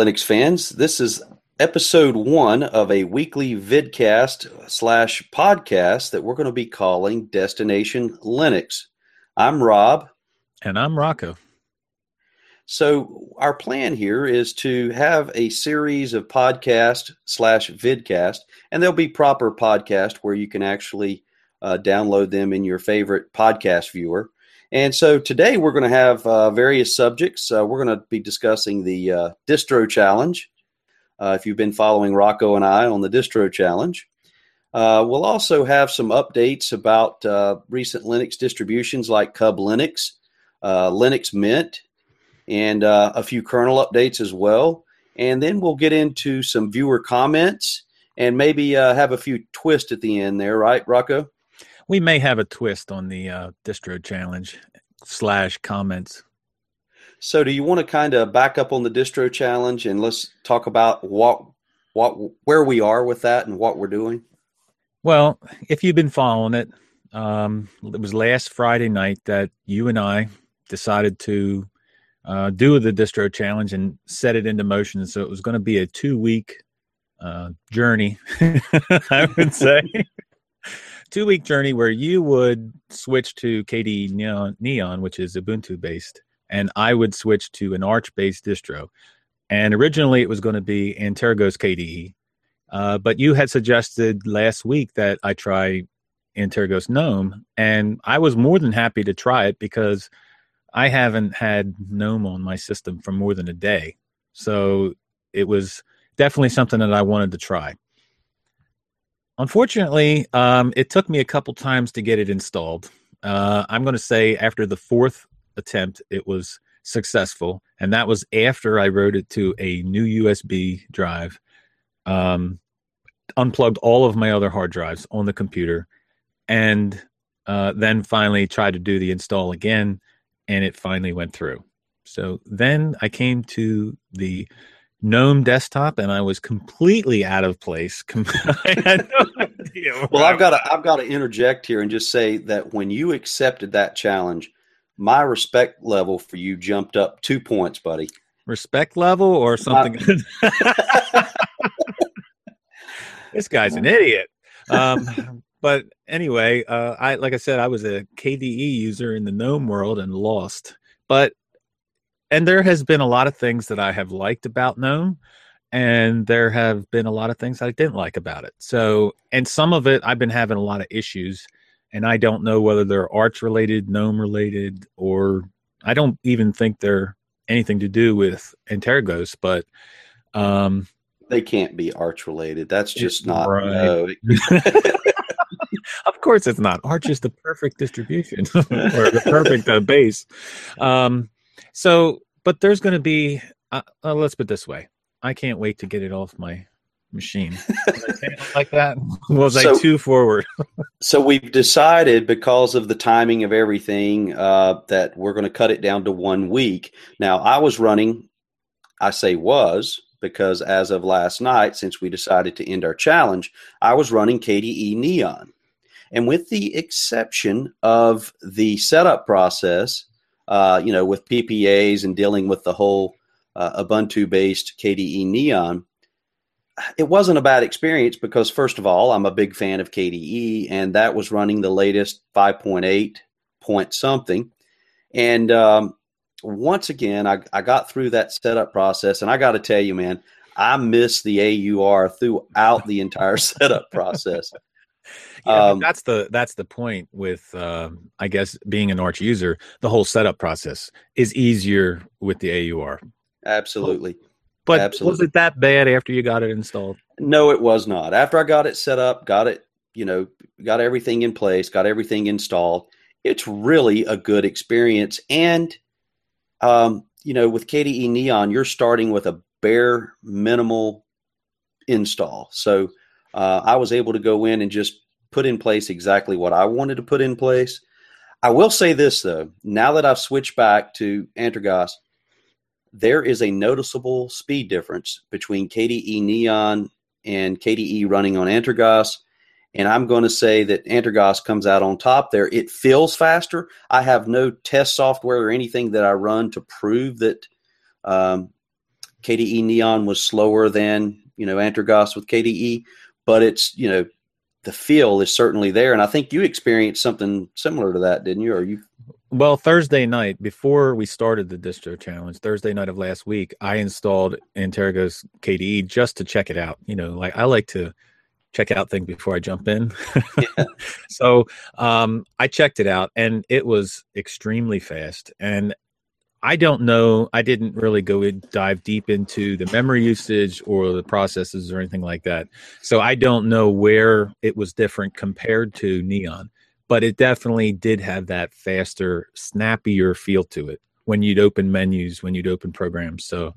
Linux fans. This is episode one of a weekly vidcast slash podcast that we're going to be calling Destination Linux. I'm Rob. And I'm Rocco. So, our plan here is to have a series of podcast slash vidcast, and there'll be proper podcast where you can actually uh, download them in your favorite podcast viewer. And so today we're going to have uh, various subjects. Uh, we're going to be discussing the uh, distro challenge. Uh, if you've been following Rocco and I on the distro challenge, uh, we'll also have some updates about uh, recent Linux distributions like Cub Linux, Linux Mint, and a few kernel updates as well. And then we'll get into some viewer comments and maybe have a few twists at the end there, right, Rocco? we may have a twist on the uh, distro challenge slash comments. So, do you want to kind of back up on the distro challenge and let's talk about what what where we are with that and what we're doing? Well, if you've been following it, um, it was last Friday night that you and I decided to uh, do the distro challenge and set it into motion. So it was going to be a two week uh, journey, I would say two week journey where you would switch to KDE Neon, Neon, which is Ubuntu based, and I would switch to an Arch based distro. And originally it was going to be Antergos KDE, uh, but you had suggested last week that I try Antergos GNOME, and I was more than happy to try it because I haven't had GNOME on my system for more than a day. So it was definitely something that I wanted to try. Unfortunately, um, it took me a couple times to get it installed. Uh, I'm going to say after the fourth attempt, it was successful, and that was after I wrote it to a new USB drive, um, unplugged all of my other hard drives on the computer, and uh, then finally tried to do the install again, and it finally went through. So then I came to the GNOME desktop, and I was completely out of place. I had no idea. Well, I've got to I've got to interject here and just say that when you accepted that challenge, my respect level for you jumped up two points, buddy. Respect level or something? this guy's an idiot. Um, but anyway, uh, I like I said, I was a KDE user in the GNOME world and lost. But and there has been a lot of things that I have liked about GNOME, and there have been a lot of things I didn't like about it. So, and some of it I've been having a lot of issues, and I don't know whether they're Arch related, GNOME related, or I don't even think they're anything to do with Antergos, but um, they can't be Arch related. That's just not. Right. No. of course, it's not. Arch is the perfect distribution or the perfect uh, base. Um, so, but there's going to be. Uh, uh, let's put this way: I can't wait to get it off my machine. like that? Was so, I too forward? so we've decided because of the timing of everything uh, that we're going to cut it down to one week. Now, I was running. I say was because as of last night, since we decided to end our challenge, I was running KDE Neon. And with the exception of the setup process, uh, you know, with PPAs and dealing with the whole uh, Ubuntu based KDE Neon, it wasn't a bad experience because, first of all, I'm a big fan of KDE, and that was running the latest 5.8 point something. And um, once again, I, I got through that setup process, and I got to tell you, man, I missed the AUR throughout the entire setup process. Yeah, um, that's the that's the point with uh, I guess being an Arch user. The whole setup process is easier with the AUR. Absolutely. But absolutely. was it that bad after you got it installed? No, it was not. After I got it set up, got it, you know, got everything in place, got everything installed. It's really a good experience. And, um, you know, with KDE Neon, you're starting with a bare minimal install. So uh, I was able to go in and just put in place exactly what I wanted to put in place. I will say this though, now that I've switched back to Antergos, there is a noticeable speed difference between KDE Neon and KDE running on Antergos. And I'm going to say that Antergos comes out on top there. It feels faster. I have no test software or anything that I run to prove that um, KDE Neon was slower than you know Antergos with KDE, but it's you know the feel is certainly there, and I think you experienced something similar to that, didn't you? Or you? Well, Thursday night before we started the distro challenge, Thursday night of last week, I installed Antergos KDE just to check it out. You know, like I like to check out things before I jump in. yeah. So um, I checked it out, and it was extremely fast. And I don't know. I didn't really go in, dive deep into the memory usage or the processes or anything like that. So I don't know where it was different compared to Neon, but it definitely did have that faster, snappier feel to it when you'd open menus, when you'd open programs. So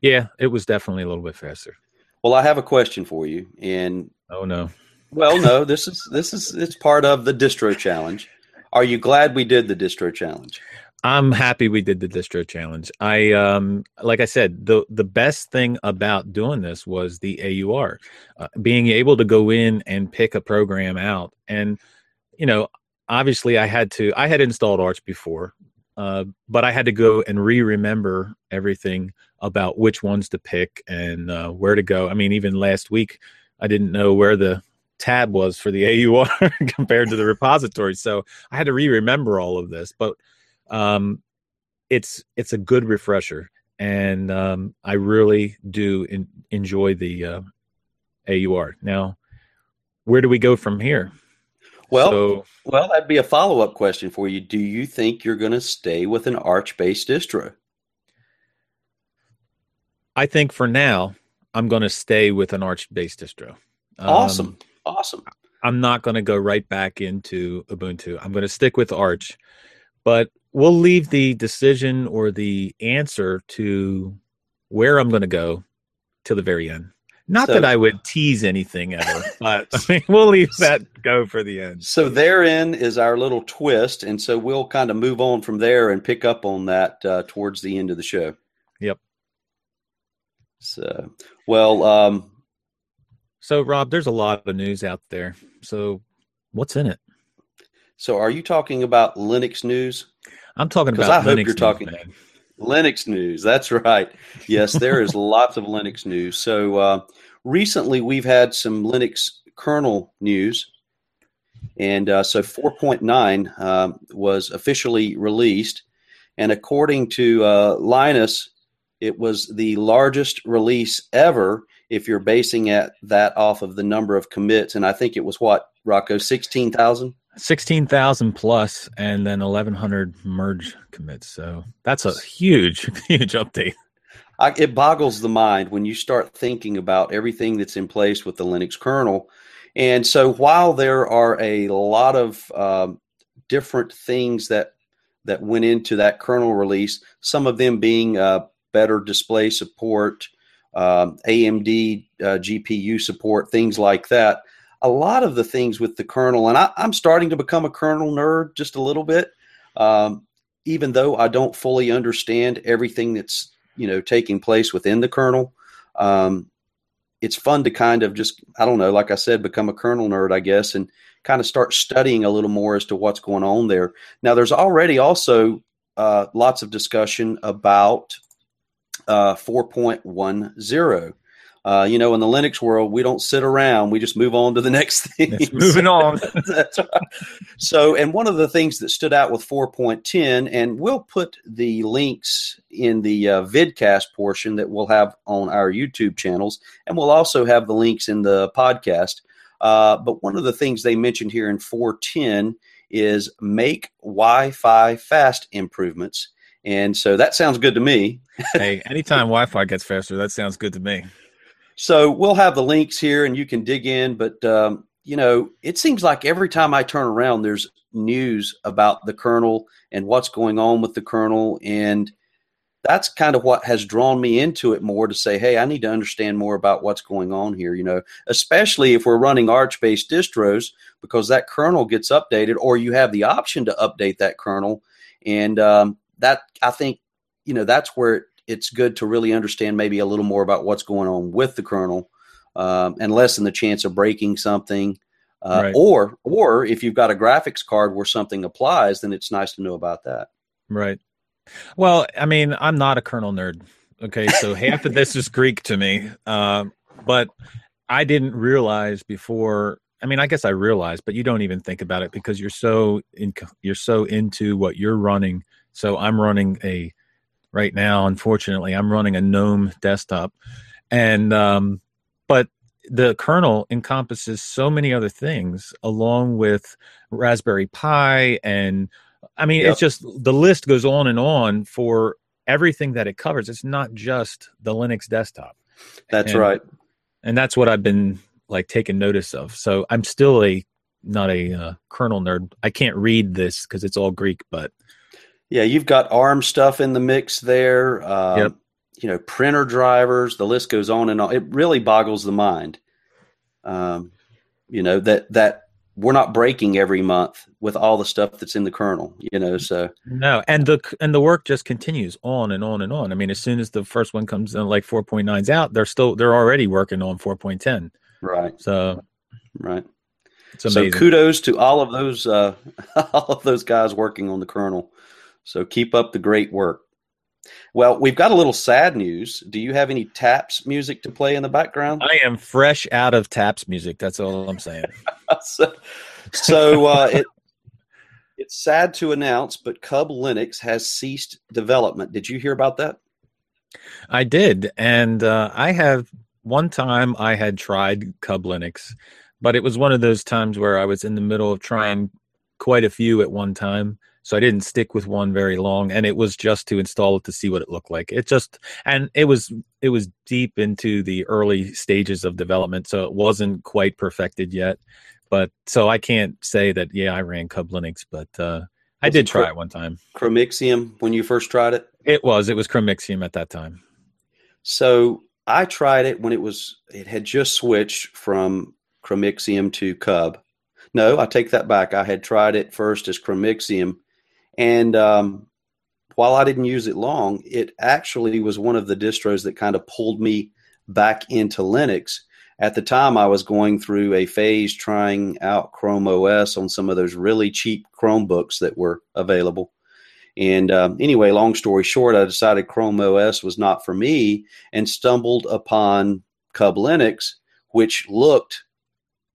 yeah, it was definitely a little bit faster. Well, I have a question for you, and oh no, well, no, this is this is it's part of the distro challenge. Are you glad we did the distro challenge? I'm happy we did the distro challenge. I um like I said, the the best thing about doing this was the AUR. Uh, being able to go in and pick a program out and you know, obviously I had to I had installed Arch before, uh, but I had to go and re-remember everything about which ones to pick and uh, where to go. I mean, even last week I didn't know where the tab was for the AUR compared to the repository. So I had to re-remember all of this. But um, it's it's a good refresher, and um, I really do in, enjoy the uh, AUR. Now, where do we go from here? Well, so, well, that'd be a follow up question for you. Do you think you're going to stay with an Arch based distro? I think for now, I'm going to stay with an Arch based distro. Um, awesome. Awesome. I'm not going to go right back into Ubuntu. I'm going to stick with Arch. But we'll leave the decision or the answer to where I'm going to go till the very end. Not so, that I would tease anything ever, but I mean, we'll leave that go for the end. So therein is our little twist, and so we'll kind of move on from there and pick up on that uh, towards the end of the show. Yep. So, well, um, so Rob, there's a lot of news out there. So, what's in it? So, are you talking about Linux news? I'm talking about. I hope Linux you're talking man. Linux news. That's right. Yes, there is lots of Linux news. So uh, recently, we've had some Linux kernel news, and uh, so 4.9 um, was officially released, and according to uh, Linus, it was the largest release ever. If you're basing at that off of the number of commits, and I think it was what Rocco sixteen thousand. 16,000 plus and then 1100 merge commits. So that's a huge, huge update. I, it boggles the mind when you start thinking about everything that's in place with the Linux kernel. And so while there are a lot of um, different things that that went into that kernel release, some of them being uh, better display support, um, AMD uh, GPU support, things like that a lot of the things with the kernel, and I, am starting to become a kernel nerd just a little bit, um, even though I don't fully understand everything that's you know taking place within the kernel. Um, it's fun to kind of just I don't know, like I said, become a kernel nerd, I guess, and kind of start studying a little more as to what's going on there. Now, there's already also uh, lots of discussion about uh, 4.10 uh, you know, in the Linux world, we don't sit around. We just move on to the next thing. moving on. Right. So, and one of the things that stood out with 4.10, and we'll put the links in the uh, vidcast portion that we'll have on our YouTube channels, and we'll also have the links in the podcast. Uh, but one of the things they mentioned here in 410 is make Wi-Fi fast improvements. And so that sounds good to me. hey, anytime Wi-Fi gets faster, that sounds good to me. So we'll have the links here and you can dig in. But, um, you know, it seems like every time I turn around, there's news about the kernel and what's going on with the kernel. And that's kind of what has drawn me into it more to say, hey, I need to understand more about what's going on here, you know, especially if we're running Arch based distros because that kernel gets updated or you have the option to update that kernel. And um, that, I think, you know, that's where it it's good to really understand maybe a little more about what's going on with the kernel um, and lessen the chance of breaking something. Uh, right. Or, or if you've got a graphics card where something applies, then it's nice to know about that. Right. Well, I mean, I'm not a kernel nerd. Okay, so half of this is Greek to me, uh, but I didn't realize before. I mean, I guess I realized, but you don't even think about it because you're so in, you're so into what you're running. So I'm running a right now. Unfortunately, I'm running a GNOME desktop, and um, but the kernel encompasses so many other things along with Raspberry Pi and I mean yep. it's just the list goes on and on for everything that it covers. It's not just the Linux desktop. That's and, right. And that's what I've been like taking notice of. So I'm still a not a uh, kernel nerd. I can't read this because it's all Greek, but yeah, you've got ARM stuff in the mix there. Um, yep you know, printer drivers. The list goes on and on. It really boggles the mind. Um, you know that that we're not breaking every month with all the stuff that's in the kernel. You know, so no, and the and the work just continues on and on and on. I mean, as soon as the first one comes in, like 4.9's out, they're still they're already working on 4.10. Right. So, right. So kudos to all of those uh, all of those guys working on the kernel. So keep up the great work. Well, we've got a little sad news. Do you have any taps music to play in the background? I am fresh out of taps music. That's all I'm saying. so, so uh, it, it's sad to announce, but Cub Linux has ceased development. Did you hear about that? I did, and uh, I have one time I had tried Cub Linux, but it was one of those times where I was in the middle of trying quite a few at one time so I didn't stick with one very long, and it was just to install it to see what it looked like. It just and it was it was deep into the early stages of development, so it wasn't quite perfected yet. But so I can't say that yeah I ran Cub Linux, but uh, I did try it one time. Chromixium when you first tried it. It was it was Chromixium at that time. So I tried it when it was it had just switched from Chromixium to Cub. No, I take that back. I had tried it first as Chromixium and um, while I didn't use it long, it actually was one of the distros that kind of pulled me back into Linux. At the time, I was going through a phase trying out Chrome OS on some of those really cheap Chromebooks that were available. And um, anyway, long story short, I decided Chrome OS was not for me and stumbled upon Cub Linux, which looked,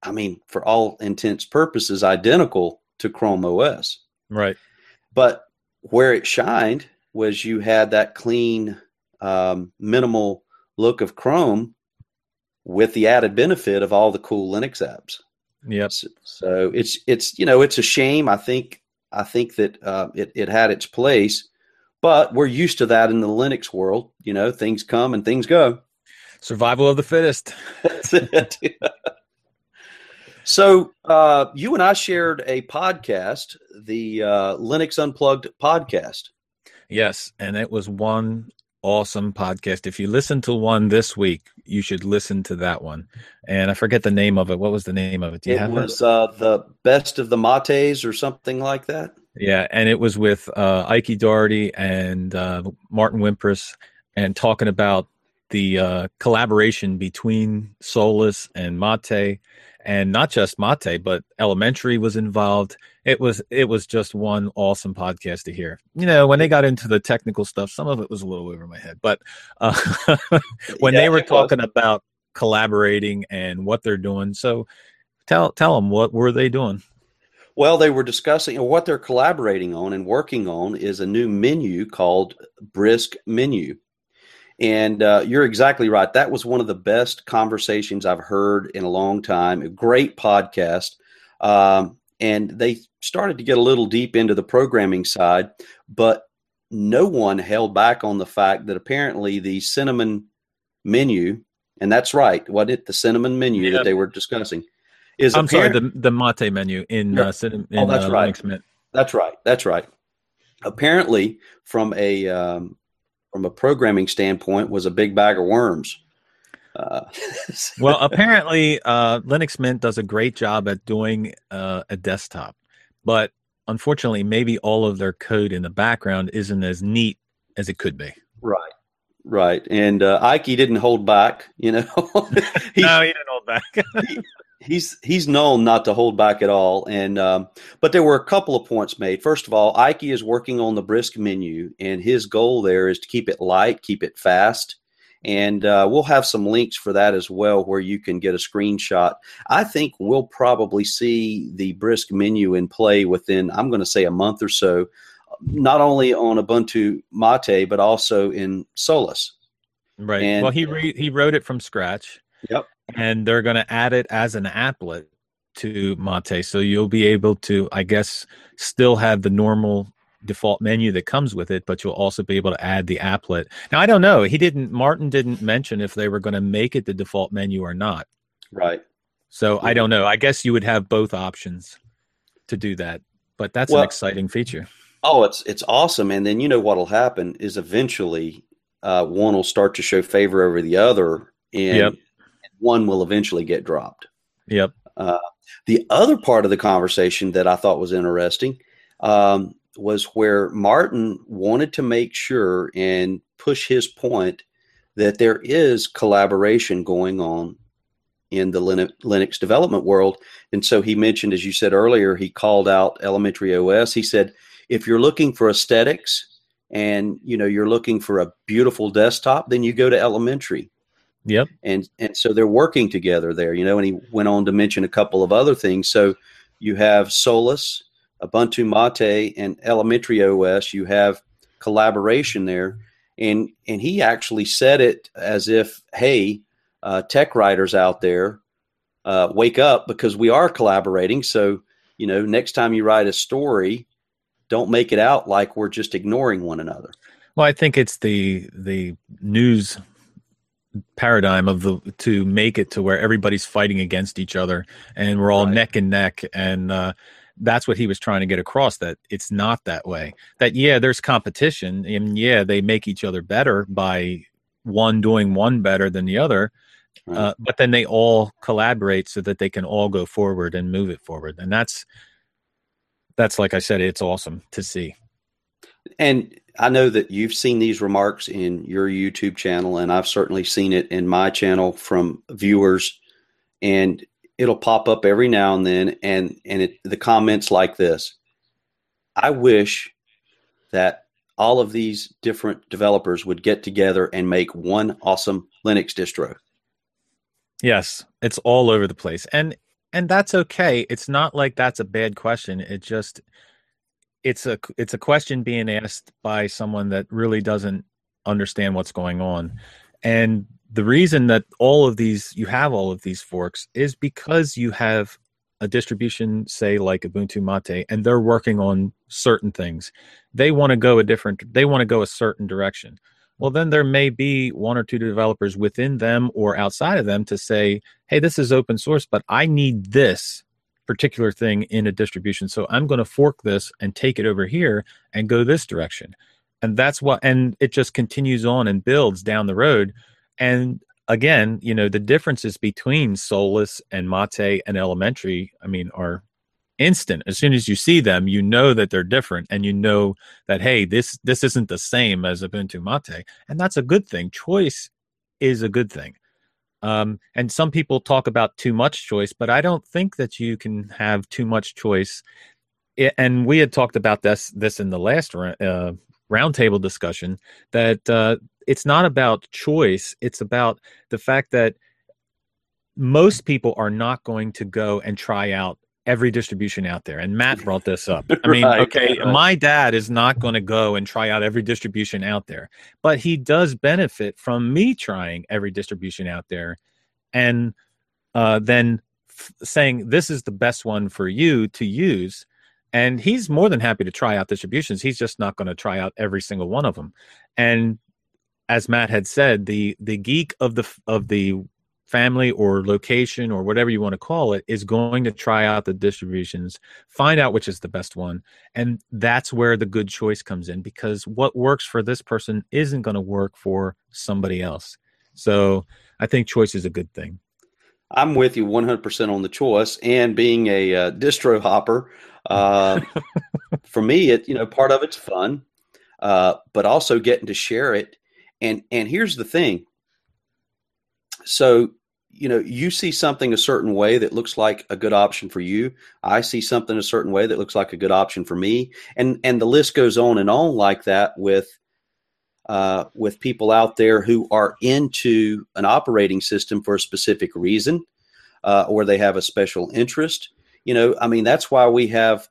I mean, for all intents purposes, identical to Chrome OS. Right. But where it shined was you had that clean, um, minimal look of Chrome with the added benefit of all the cool Linux apps. Yep. So, so it's it's you know it's a shame. I think I think that uh, it it had its place, but we're used to that in the Linux world. You know, things come and things go. Survival of the fittest. That's it. So uh, you and I shared a podcast, the uh, Linux Unplugged podcast. Yes, and it was one awesome podcast. If you listen to one this week, you should listen to that one. And I forget the name of it. What was the name of it? Do you it was uh, the best of the mates or something like that. Yeah, and it was with uh, Ike Doherty and uh, Martin Wimpress, and talking about the uh, collaboration between Solus and Mate and not just Mate, but Elementary was involved. It was it was just one awesome podcast to hear. You know, when they got into the technical stuff, some of it was a little over my head, but uh, when yeah, they were talking was. about collaborating and what they're doing, so tell tell them what were they doing? Well, they were discussing what they're collaborating on and working on is a new menu called Brisk Menu. And uh, you're exactly right. That was one of the best conversations I've heard in a long time. A great podcast. Um, and they started to get a little deep into the programming side, but no one held back on the fact that apparently the cinnamon menu, and that's right, what it the cinnamon menu yeah. that they were discussing is. I'm sorry, the the mate menu in, yeah. uh, in oh, that's uh, right. That's right. That's right. Apparently, from a um, from a programming standpoint was a big bag of worms. Uh, well, apparently, uh, Linux Mint does a great job at doing uh, a desktop, but unfortunately, maybe all of their code in the background isn't as neat as it could be. Right, right. And uh, Ike didn't hold back. You know, he, no, he didn't hold back. he, he's he's known not to hold back at all. And um, but there were a couple of points made. First of all, Ike is working on the brisk menu, and his goal there is to keep it light, keep it fast. And uh, we'll have some links for that as well, where you can get a screenshot. I think we'll probably see the brisk menu in play within, I'm going to say, a month or so, not only on Ubuntu Mate, but also in Solus. Right. And, well, he re- he wrote it from scratch. Yep. And they're going to add it as an applet to Mate, so you'll be able to, I guess, still have the normal default menu that comes with it, but you'll also be able to add the applet. Now, I don't know. He didn't. Martin didn't mention if they were going to make it the default menu or not. Right. So I don't know. I guess you would have both options to do that, but that's well, an exciting feature. Oh, it's it's awesome. And then you know what'll happen is eventually uh, one will start to show favor over the other, and yep. One will eventually get dropped. Yep. Uh, the other part of the conversation that I thought was interesting um, was where Martin wanted to make sure and push his point that there is collaboration going on in the Linux development world. And so he mentioned, as you said earlier, he called out Elementary OS. He said, if you're looking for aesthetics and you know you're looking for a beautiful desktop, then you go to Elementary. Yep. And and so they're working together there, you know, and he went on to mention a couple of other things. So you have Solus, Ubuntu Mate, and Elementary OS. You have collaboration there. And and he actually said it as if, hey, uh, tech writers out there, uh, wake up because we are collaborating. So, you know, next time you write a story, don't make it out like we're just ignoring one another. Well, I think it's the the news paradigm of the to make it to where everybody's fighting against each other and we're all right. neck and neck and uh, that's what he was trying to get across that it's not that way that yeah there's competition and yeah they make each other better by one doing one better than the other right. uh, but then they all collaborate so that they can all go forward and move it forward and that's that's like I said, it's awesome to see. And I know that you've seen these remarks in your YouTube channel, and I've certainly seen it in my channel from viewers. And it'll pop up every now and then, and and it, the comments like this: "I wish that all of these different developers would get together and make one awesome Linux distro." Yes, it's all over the place, and and that's okay. It's not like that's a bad question. It just it's a it's a question being asked by someone that really doesn't understand what's going on. And the reason that all of these you have all of these forks is because you have a distribution say like ubuntu mate and they're working on certain things they want to go a different they want to go a certain direction well, then there may be one or two developers within them or outside of them to say, hey, this is open source, but I need this particular thing in a distribution. So I'm going to fork this and take it over here and go this direction. And that's what, and it just continues on and builds down the road. And again, you know, the differences between Solus and Mate and Elementary, I mean, are instant as soon as you see them you know that they're different and you know that hey this this isn't the same as ubuntu mate and that's a good thing choice is a good thing um, and some people talk about too much choice but i don't think that you can have too much choice. And we had talked about this this in the last uh, roundtable discussion that uh, it's not about choice. It's about the fact that most people are not going to go and try out every distribution out there. And Matt brought this up. I mean, right, okay, right. my dad is not going to go and try out every distribution out there, but he does benefit from me trying every distribution out there and uh, then f- saying this is the best one for you to use. And he's more than happy to try out distributions. He's just not going to try out every single one of them. And as Matt had said, the the geek of the of the family or location or whatever you want to call it is going to try out the distributions, find out which is the best one. And that's where the good choice comes in because what works for this person isn't going to work for somebody else. So I think choice is a good thing. I'm with you 100% on the choice and being a uh, distro hopper. Uh, for me, it, you know, part of it's fun, uh, but also getting to share it. And, and here's the thing. So you know, you see something a certain way that looks like a good option for you. I see something a certain way that looks like a good option for me, and and the list goes on and on like that with uh, with people out there who are into an operating system for a specific reason, uh, or they have a special interest. You know, I mean, that's why we have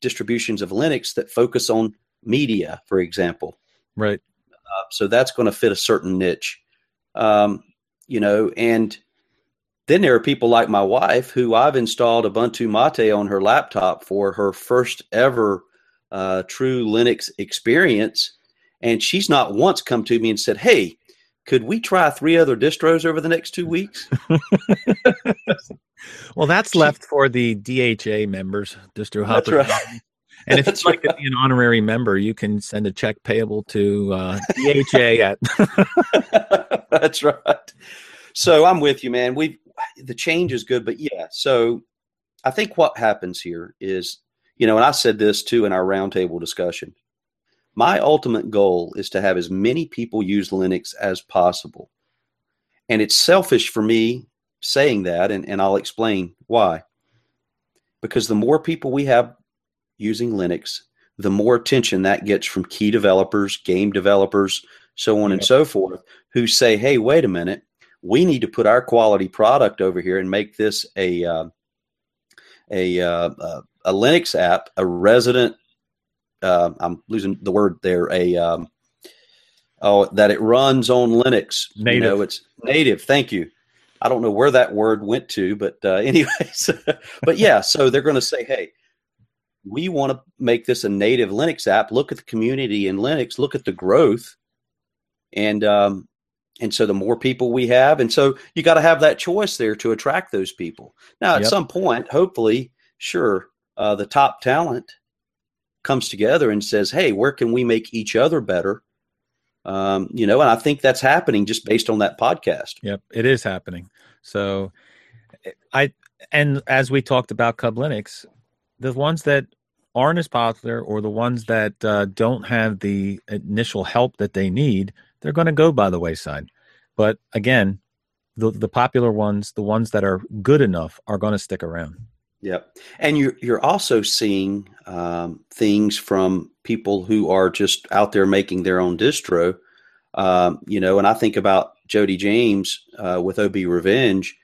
distributions of Linux that focus on media, for example. Right. Uh, so that's going to fit a certain niche. Um, you know, and then there are people like my wife who I've installed Ubuntu Mate on her laptop for her first ever uh, true Linux experience. And she's not once come to me and said, Hey, could we try three other distros over the next two weeks? well, that's left for the DHA members, Distro Hopper. Right. And if you'd like to be an honorary member, you can send a check payable to uh, DHA at. That's right. So I'm with you, man. We the change is good, but yeah. So I think what happens here is, you know, and I said this too in our roundtable discussion. My ultimate goal is to have as many people use Linux as possible. And it's selfish for me saying that, and, and I'll explain why. Because the more people we have using Linux, the more attention that gets from key developers, game developers, so on yeah. and so forth, who say, hey, wait a minute, we need to put our quality product over here and make this a uh, a, uh, a Linux app, a resident. Uh, I'm losing the word there. A um, oh, that it runs on Linux. Native. You know, it's native. Thank you. I don't know where that word went to, but uh, anyways, but yeah. So they're going to say, hey, we want to make this a native Linux app. Look at the community in Linux. Look at the growth, and um, and so the more people we have, and so you got to have that choice there to attract those people. Now, at yep. some point, hopefully, sure, uh, the top talent comes together and says, "Hey, where can we make each other better?" Um, you know, and I think that's happening just based on that podcast. Yep, it is happening. So, I and as we talked about Cub Linux, the ones that aren't as popular or the ones that uh, don't have the initial help that they need, they're going to go by the wayside. But again, the the popular ones, the ones that are good enough, are going to stick around. Yep, and you're you're also seeing um, things from people who are just out there making their own distro. Um, you know, and I think about Jody James uh, with OB Revenge,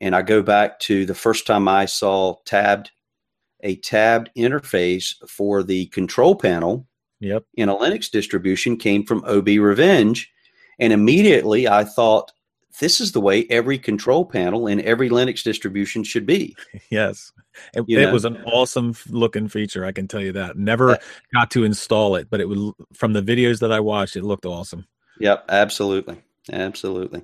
and I go back to the first time I saw tabbed a tabbed interface for the control panel yep. in a Linux distribution came from OB Revenge. And immediately I thought, this is the way every control panel in every Linux distribution should be. Yes. It, it was an awesome looking feature. I can tell you that. Never got to install it, but it was from the videos that I watched, it looked awesome. Yep. Absolutely. Absolutely.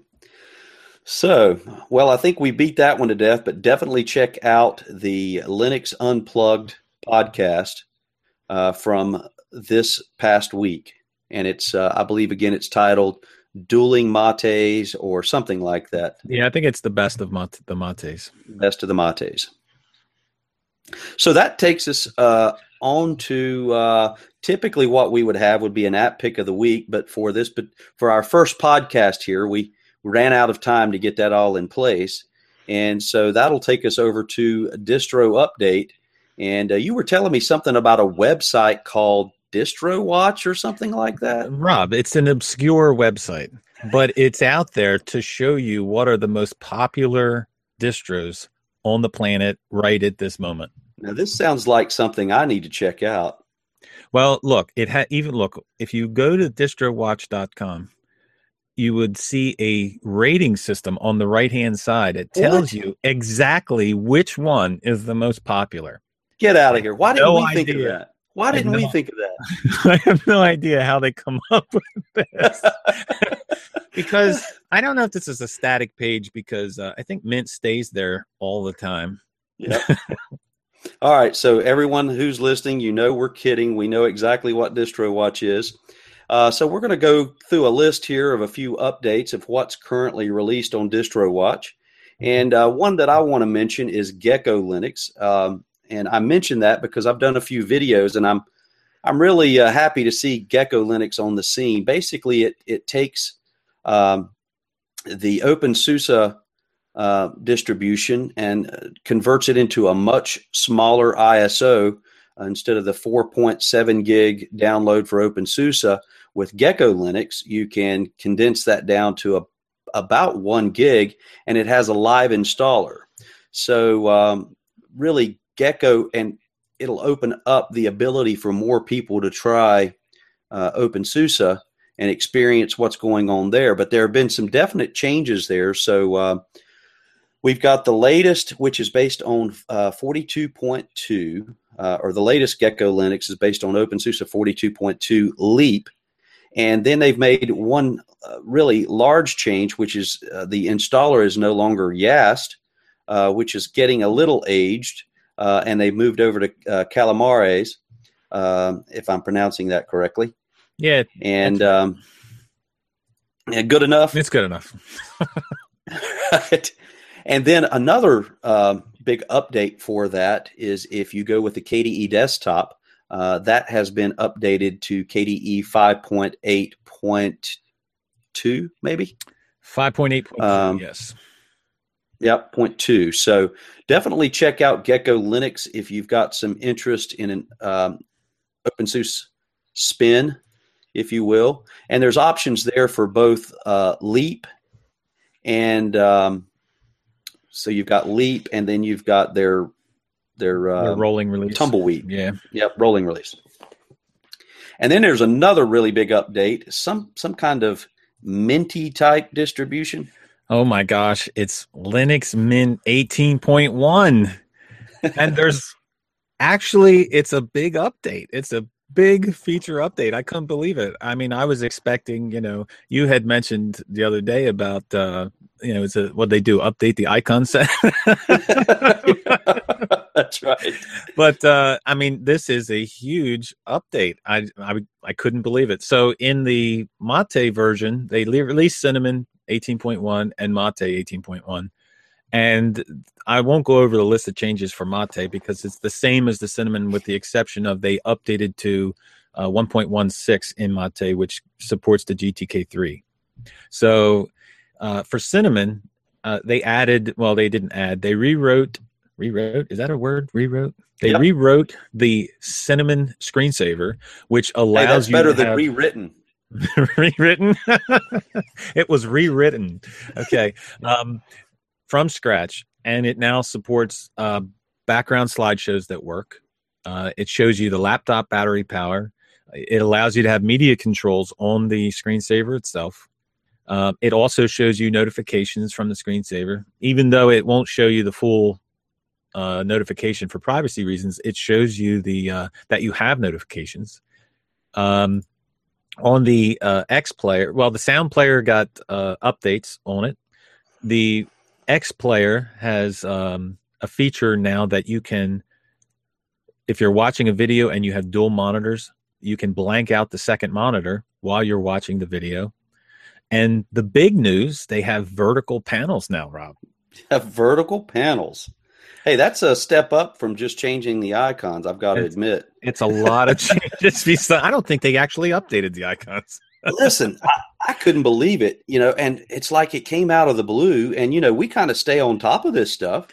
So, well, I think we beat that one to death, but definitely check out the Linux Unplugged podcast uh, from this past week. And it's, uh, I believe, again, it's titled Dueling Mates or something like that. Yeah, I think it's the best of mat- the mates. Best of the mates. So that takes us uh, on to uh, typically what we would have would be an app pick of the week, but for this, but for our first podcast here, we ran out of time to get that all in place. And so that'll take us over to distro update. And uh, you were telling me something about a website called Distro Watch or something like that. Rob, it's an obscure website, but it's out there to show you what are the most popular distros on the planet right at this moment. Now this sounds like something I need to check out. Well, look, it had even look if you go to distrowatch.com you would see a rating system on the right hand side. It tells what? you exactly which one is the most popular. Get out of here. Why didn't no we idea. think of that? Why didn't we think of that? I have no idea how they come up with this. because I don't know if this is a static page because uh, I think Mint stays there all the time. Yeah. all right. So, everyone who's listening, you know we're kidding. We know exactly what Distro Watch is. Uh, so we're going to go through a list here of a few updates of what's currently released on DistroWatch. And uh, one that I want to mention is Gecko Linux. Um, and I mention that because I've done a few videos and I'm I'm really uh, happy to see Gecko Linux on the scene. Basically, it, it takes um, the OpenSUSE uh, distribution and uh, converts it into a much smaller ISO instead of the 4.7 gig download for OpenSUSE. With Gecko Linux, you can condense that down to a, about one gig, and it has a live installer. So um, really, Gecko and it'll open up the ability for more people to try uh, OpenSUSE and experience what's going on there. But there have been some definite changes there. So uh, we've got the latest, which is based on uh, 42.2, uh, or the latest Gecko Linux is based on OpenSUSE 42.2 Leap. And then they've made one uh, really large change, which is uh, the installer is no longer Yast, uh, which is getting a little aged. and they've moved over to Calamares, um, if I'm pronouncing that correctly. Yeah, and um, yeah, good enough. It's good enough. right. And then another um, big update for that is if you go with the KDE desktop, uh, that has been updated to KDE 5.8.2, maybe 5.8. Um, yes. Yep, point two. So definitely check out Gecko Linux if you've got some interest in an um, OpenSUSE spin if you will. And there's options there for both uh, Leap and um, so you've got Leap, and then you've got their their, uh, rolling release, tumbleweed. Yeah, yep, rolling release. And then there's another really big update, some some kind of minty type distribution. Oh my gosh, it's Linux Mint 18.1. and there's actually it's a big update. It's a big feature update. I couldn't believe it. I mean, I was expecting, you know, you had mentioned the other day about, uh, you know, it's a, what they do, update the icon set. That's right. But uh, I mean, this is a huge update. I, I I couldn't believe it. So in the Mate version, they released Cinnamon 18.1 and Mate 18.1. And I won't go over the list of changes for Mate because it's the same as the cinnamon, with the exception of they updated to uh, 1.16 in Mate, which supports the GTK3. So uh, for cinnamon, uh, they added, well, they didn't add, they rewrote, rewrote, is that a word? Rewrote? They yep. rewrote the cinnamon screensaver, which allows hey, that's you better than have, rewritten. rewritten it was rewritten okay um from scratch, and it now supports uh, background slideshows that work. Uh, it shows you the laptop battery power. It allows you to have media controls on the screensaver itself. Uh, it also shows you notifications from the screensaver, even though it won't show you the full uh, notification for privacy reasons. It shows you the uh, that you have notifications. Um, on the uh, X player, well, the sound player got uh, updates on it. The X Player has um, a feature now that you can, if you're watching a video and you have dual monitors, you can blank out the second monitor while you're watching the video. And the big news, they have vertical panels now, Rob. Have vertical panels. Hey, that's a step up from just changing the icons. I've got to admit, it's a lot of changes. I don't think they actually updated the icons. Listen, I, I, couldn't believe it, you know, and it's like it came out of the blue. And, you know, we kind of stay on top of this stuff.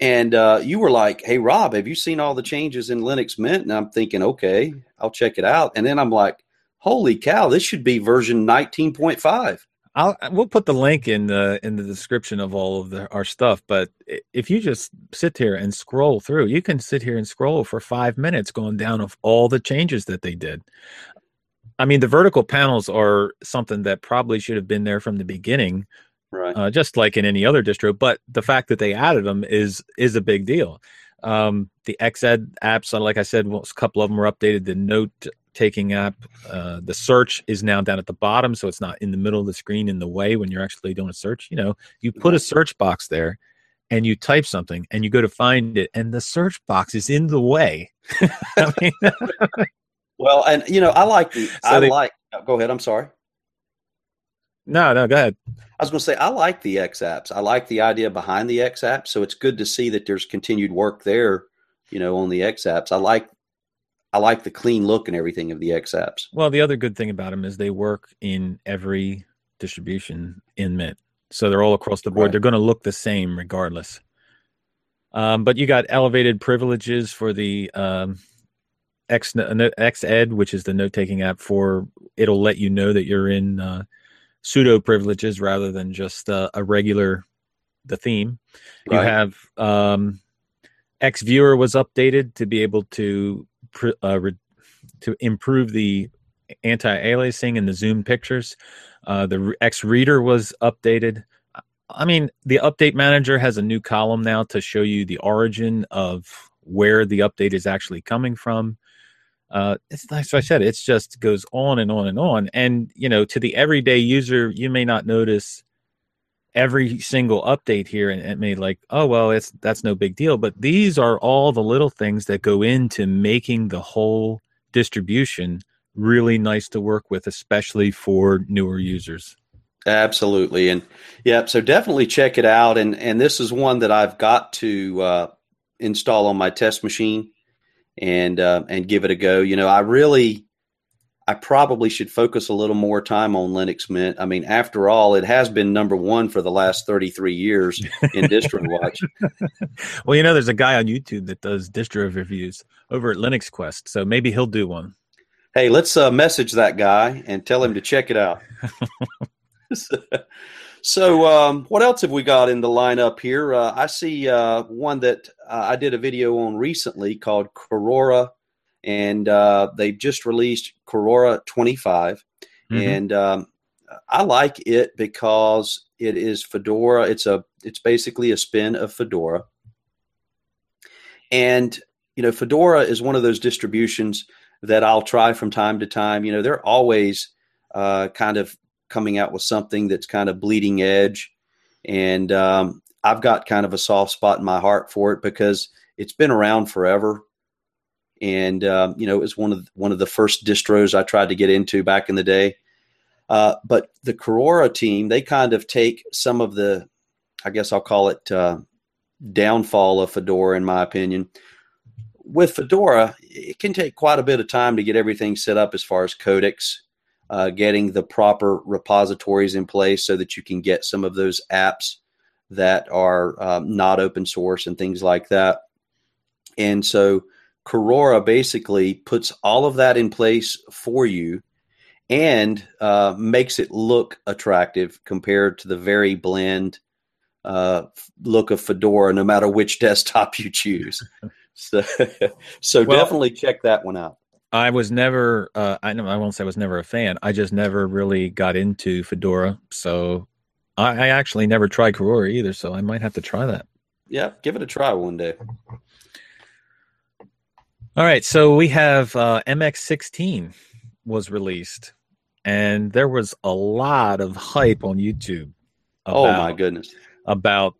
And uh, you were like, hey, Rob, have you seen all the changes in Linux Mint? And I'm thinking, okay, I'll check it out. And then I'm like, holy cow, this should be version 19.5. I'll we'll put the link in the in the description of all of the, our stuff. But if you just sit here and scroll through, you can sit here and scroll for five minutes going down of all the changes that they did. I mean, the vertical panels are something that probably should have been there from the beginning, right? Uh, just like in any other distro. But the fact that they added them is is a big deal. Um, the Xed apps, like I said, a couple of them were updated. The note taking app, uh, the search is now down at the bottom, so it's not in the middle of the screen in the way when you're actually doing a search. You know, you put a search box there and you type something and you go to find it and the search box is in the way. I mean, well, and you know, I like the. So I they, like. Go ahead. I'm sorry. No, no, go ahead. I was going to say I like the X apps. I like the idea behind the X apps. So it's good to see that there's continued work there. You know, on the X apps. I like. I like the clean look and everything of the X apps. Well, the other good thing about them is they work in every distribution in Mint. so they're all across the board. Right. They're going to look the same regardless. Um, but you got elevated privileges for the um, X Xed, which is the note taking app for it'll let you know that you're in uh, sudo privileges rather than just uh, a regular the theme. Right. You have um, X Viewer was updated to be able to uh, re- to improve the anti-aliasing in the zoom pictures. Uh, the X Reader was updated. I mean, the update manager has a new column now to show you the origin of where the update is actually coming from. Uh, it's like I said, It just goes on and on and on. And you know, to the everyday user, you may not notice every single update here and it may like oh well it's that's no big deal but these are all the little things that go into making the whole distribution really nice to work with especially for newer users Absolutely, and yeah, so definitely check it out. And and this is one that I've got to uh, install on my test machine and uh, and give it a go. You know, I really, I probably should focus a little more time on Linux Mint. I mean, after all, it has been number one for the last thirty three years in Distro Watch. well, you know, there's a guy on YouTube that does distro reviews over at Linux Quest, so maybe he'll do one. Hey, let's uh, message that guy and tell him to check it out. so, um, what else have we got in the lineup here? Uh, I see uh, one that uh, I did a video on recently called Korora, and uh, they've just released Korora 25. Mm-hmm. And um, I like it because it is Fedora. It's a it's basically a spin of Fedora. And you know, Fedora is one of those distributions that I'll try from time to time. You know, they're always uh, kind of coming out with something that's kind of bleeding edge. And um, I've got kind of a soft spot in my heart for it because it's been around forever. And um, you know, it was one of one of the first distros I tried to get into back in the day. Uh, but the Korora team, they kind of take some of the, I guess I'll call it uh, downfall of Fedora, in my opinion. With Fedora, it can take quite a bit of time to get everything set up as far as codecs uh, getting the proper repositories in place so that you can get some of those apps that are um, not open source and things like that. And so Korora basically puts all of that in place for you and uh, makes it look attractive compared to the very bland uh, look of Fedora, no matter which desktop you choose. so, so well, definitely check that one out. I was never. Uh, I know I won't say I was never a fan. I just never really got into Fedora, so I, I actually never tried Korora either. So I might have to try that. Yeah, give it a try one day. All right, so we have uh, MX16 was released, and there was a lot of hype on YouTube. About, oh my goodness! About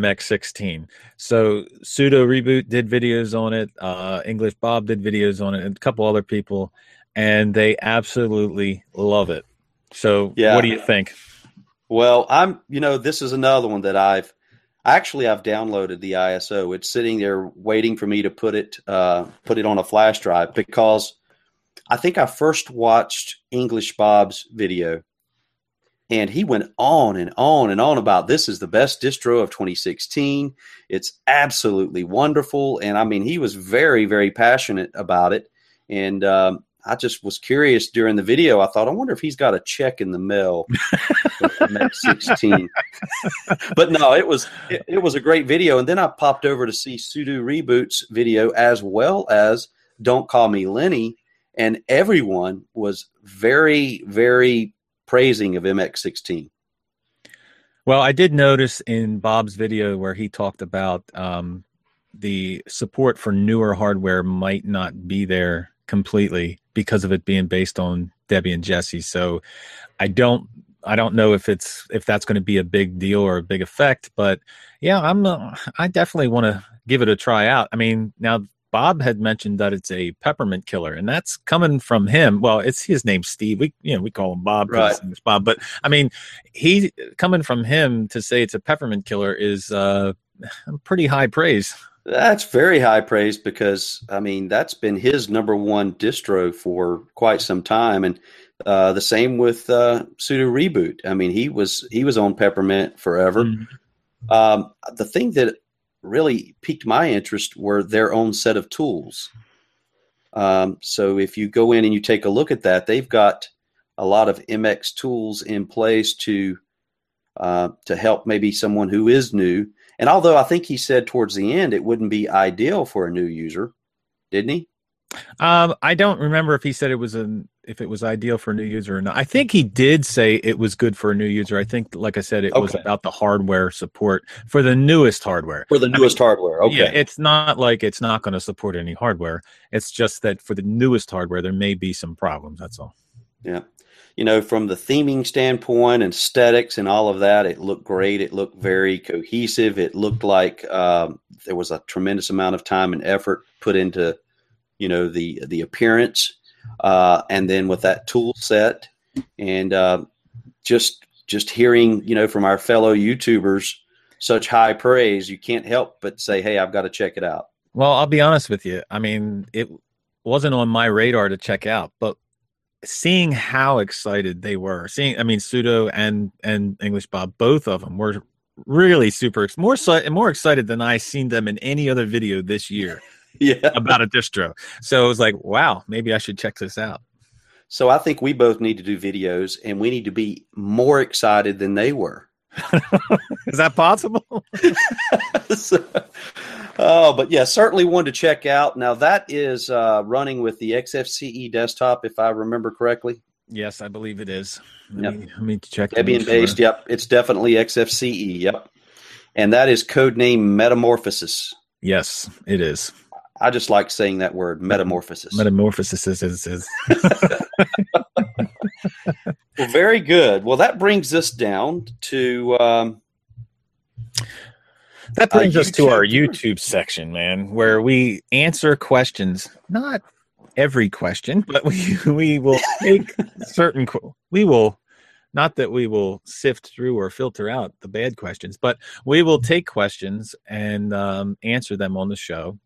MX16. So Sudo Reboot did videos on it. Uh, English Bob did videos on it, and a couple other people, and they absolutely love it. So, yeah. what do you think? Well, I'm, you know, this is another one that I've actually I've downloaded the ISO. It's sitting there waiting for me to put it uh, put it on a flash drive because I think I first watched English Bob's video and he went on and on and on about this is the best distro of 2016. It's absolutely wonderful. And I mean, he was very, very passionate about it. And um, I just was curious during the video. I thought, I wonder if he's got a check in the mail. 16. but no, it was it, it, was a great video. And then I popped over to see Sudo Reboot's video as well as Don't Call Me Lenny. And everyone was very, very praising of MX16. Well, I did notice in Bob's video where he talked about um, the support for newer hardware might not be there completely because of it being based on Debian Jessie. So I don't I don't know if it's if that's going to be a big deal or a big effect, but yeah, I'm uh, I definitely want to give it a try out. I mean, now Bob had mentioned that it's a peppermint killer, and that's coming from him. Well, it's his name, Steve. We you know we call him Bob, right? Bob, but I mean, he coming from him to say it's a peppermint killer is uh, pretty high praise. That's very high praise because I mean that's been his number one distro for quite some time, and Uh, the same with uh, sudo reboot. I mean, he was he was on peppermint forever. Mm-hmm. Um, the thing that really piqued my interest were their own set of tools. Um, so if you go in and you take a look at that, they've got a lot of MX tools in place to uh, to help maybe someone who is new. And although I think he said towards the end it wouldn't be ideal for a new user, didn't he? Um, I don't remember if he said it was an if it was ideal for a new user or not. I think he did say it was good for a new user. I think, like I said, it okay. was about the hardware support for the newest hardware. For the newest I mean, hardware, okay. Yeah, it's not like it's not going to support any hardware. It's just that for the newest hardware, there may be some problems. That's all. Yeah you know, from the theming standpoint and aesthetics and all of that, it looked great. It looked very cohesive. It looked like um, there was a tremendous amount of time and effort put into, you know, the the appearance, uh, and then with that tool set, and uh, just just hearing, you know, from our fellow YouTubers such high praise, you can't help but say, "Hey, I've got to check it out." Well, I'll be honest with you. I mean, it wasn't on my radar to check out, but seeing how excited they were, seeing I mean Sudo and and English Bob, both of them were really super more more excited than I seen them in any other video this year. yeah, about a distro. So it was like, wow, maybe I should check this out. So I think we both need to do videos, and we need to be more excited than they were. Is that possible? so, Oh, but yeah, certainly one to check out. Now that is uh, running with the XFCE desktop, if I remember correctly. Yes, I believe it is. Let, yep. me, let me check. Debian based. Sure. Yep, it's definitely XFCE. Yep, and that is code name Metamorphosis. Yes, it is. I just like saying that word, metamorphosis. Metamorphosis is. is, is. well, very good. Well, that brings us down to um, that brings uh, us to our YouTube section, man, where we answer questions. Not every question, but we we will take certain we will not that we will sift through or filter out the bad questions, but we will take questions and um, answer them on the show.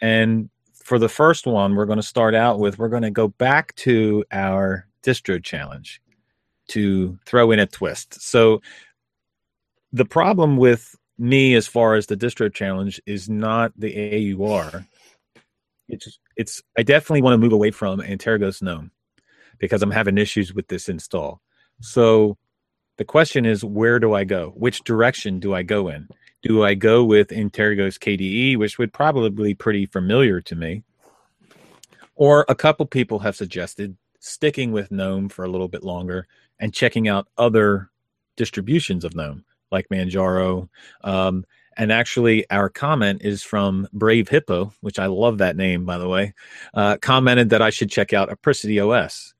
And for the first one, we're going to start out with we're going to go back to our distro challenge to throw in a twist. So the problem with me as far as the distro challenge is not the AUR. It's it's I definitely want to move away from Antergos GNOME because I'm having issues with this install. So the question is where do I go? Which direction do I go in? Do I go with Antergos KDE, which would probably be pretty familiar to me? Or a couple people have suggested sticking with GNOME for a little bit longer and checking out other distributions of GNOME like Manjaro. Um, and actually, our comment is from Brave Hippo, which I love that name, by the way, uh, commented that I should check out Apricity OS,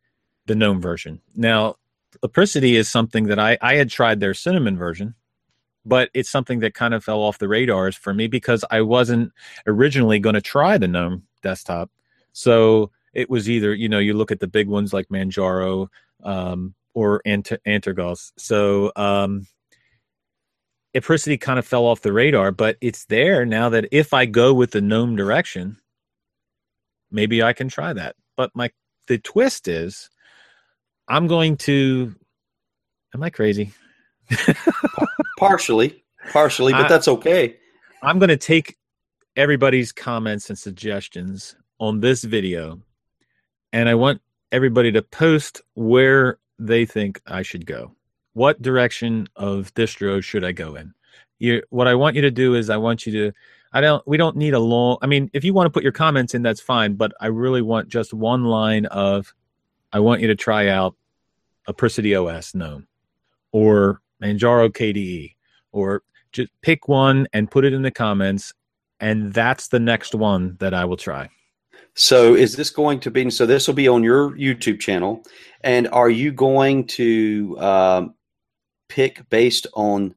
the GNOME version. Now, Apricity is something that I, I had tried their Cinnamon version, but it's something that kind of fell off the radars for me because I wasn't originally going to try the GNOME desktop. So it was either, you know, you look at the big ones like Manjaro um, or Ant- Antergos. So, um, kind of fell off the radar, but it's there now that if I go with the gnome direction, maybe I can try that. But my the twist is I'm going to am I crazy? partially. Partially, but I, that's okay. I'm going to take everybody's comments and suggestions on this video and I want everybody to post where they think I should go what direction of distro should I go in? You, what I want you to do is I want you to I don't we don't need a long I mean if you want to put your comments in that's fine but I really want just one line of I want you to try out Apricity OS GNOME or Manjaro KDE or just pick one and put it in the comments and that's the next one that I will try. So is this going to be so this will be on your YouTube channel and are you going to um, pick based on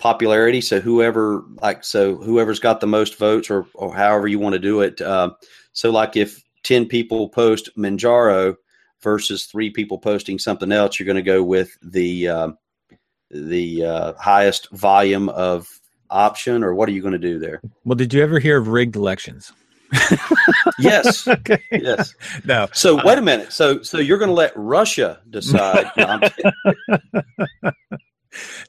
popularity. So whoever like so whoever's got the most votes or or however you want to do it. Uh, so like if ten people post Manjaro versus three people posting something else, you're going to go with the uh, the uh, highest volume of option, or what are you going to do there? Well, did you ever hear of rigged elections? yes. okay. Yes. No. So Uh, wait a minute. So so you're going to let Russia decide? No.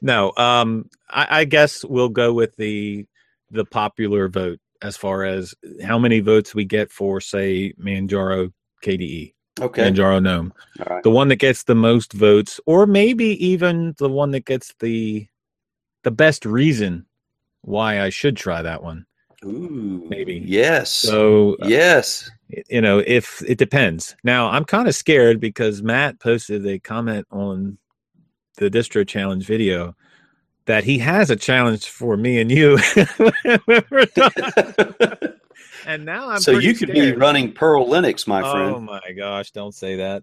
No. Um. I, I guess we'll go with the the popular vote as far as how many votes we get for, say, Manjaro KDE, okay. Manjaro Gnome. Right. the one that gets the most votes or maybe even the one that gets the the best reason why I should try that one. Ooh, Maybe. Yes. So uh, yes. you know, if it depends. Now, I'm kind of scared because Matt posted a comment on the distro challenge video that he has a challenge for me and you. And now I'm so you could be running Pearl Linux, my friend. Oh my gosh, don't say that.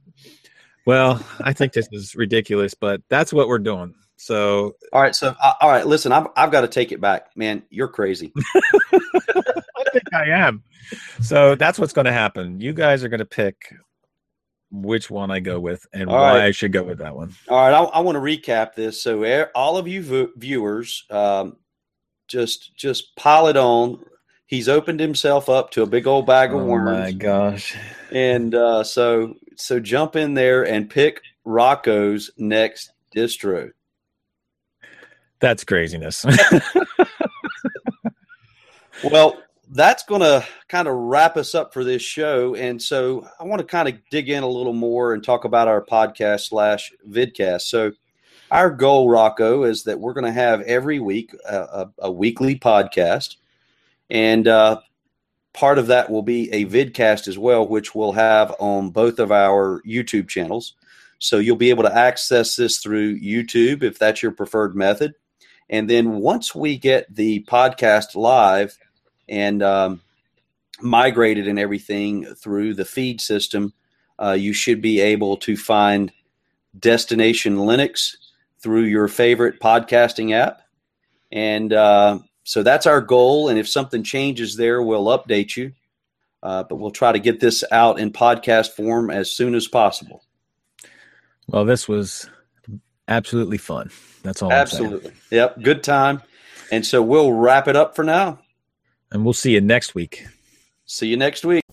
Well, I think this is ridiculous, but that's what we're doing. So All right. So uh, all right. Listen, I've I've got to take it back, man. You're crazy. I think I am. So that's what's going to happen. You guys are going to pick which one I go with and All why right. I should go with that one. All right, I, I want to recap this. So, all of you vo- viewers, um, just just pile it on. He's opened himself up to a big old bag of worms. Oh my gosh. and uh, so so jump in there and pick Rocco's next distro. That's craziness. Well, that's going to kind of wrap us up for this show, and so I want to kind of dig in a little more and talk about our podcast slash vidcast. So, our goal, Rocco, is that we're going to have every week a, a, a weekly podcast, and uh, part of that will be a vidcast as well, which we'll have on both of our YouTube channels. So you'll be able to access this through YouTube if that's your preferred method. And then once we get the podcast live and um, migrated and everything through the feed system, uh, you should be able to find Destination Linux through your favorite podcasting app. And uh, so that's our goal. And if something changes there, we'll update you. Uh, but we'll try to get this out in podcast form as soon as possible. well, this was absolutely fun. That's all. I'm. Absolutely. Yep. Good time. And so we'll wrap it up for now. And we'll see you next week. See you next week.